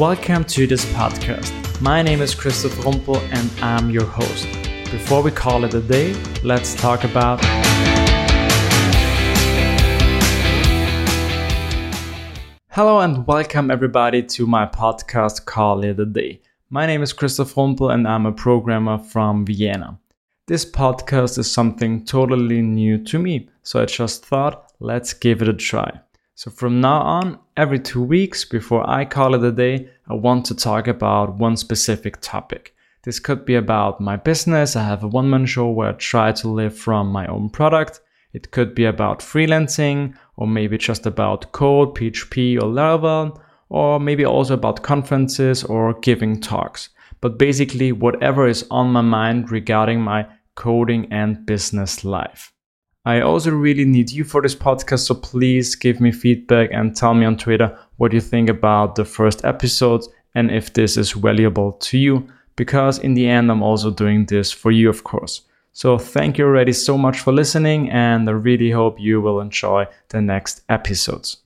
Welcome to this podcast. My name is Christoph Rumpel and I'm your host. Before we call it a day, let's talk about. Hello and welcome everybody to my podcast Call It a Day. My name is Christoph Rumpel and I'm a programmer from Vienna. This podcast is something totally new to me, so I just thought, let's give it a try. So from now on, every two weeks before I call it a day, I want to talk about one specific topic. This could be about my business. I have a one man show where I try to live from my own product. It could be about freelancing or maybe just about code, PHP or Laravel, or maybe also about conferences or giving talks. But basically, whatever is on my mind regarding my coding and business life. I also really need you for this podcast, so please give me feedback and tell me on Twitter what you think about the first episodes and if this is valuable to you, because in the end, I'm also doing this for you, of course. So thank you already so much for listening, and I really hope you will enjoy the next episodes.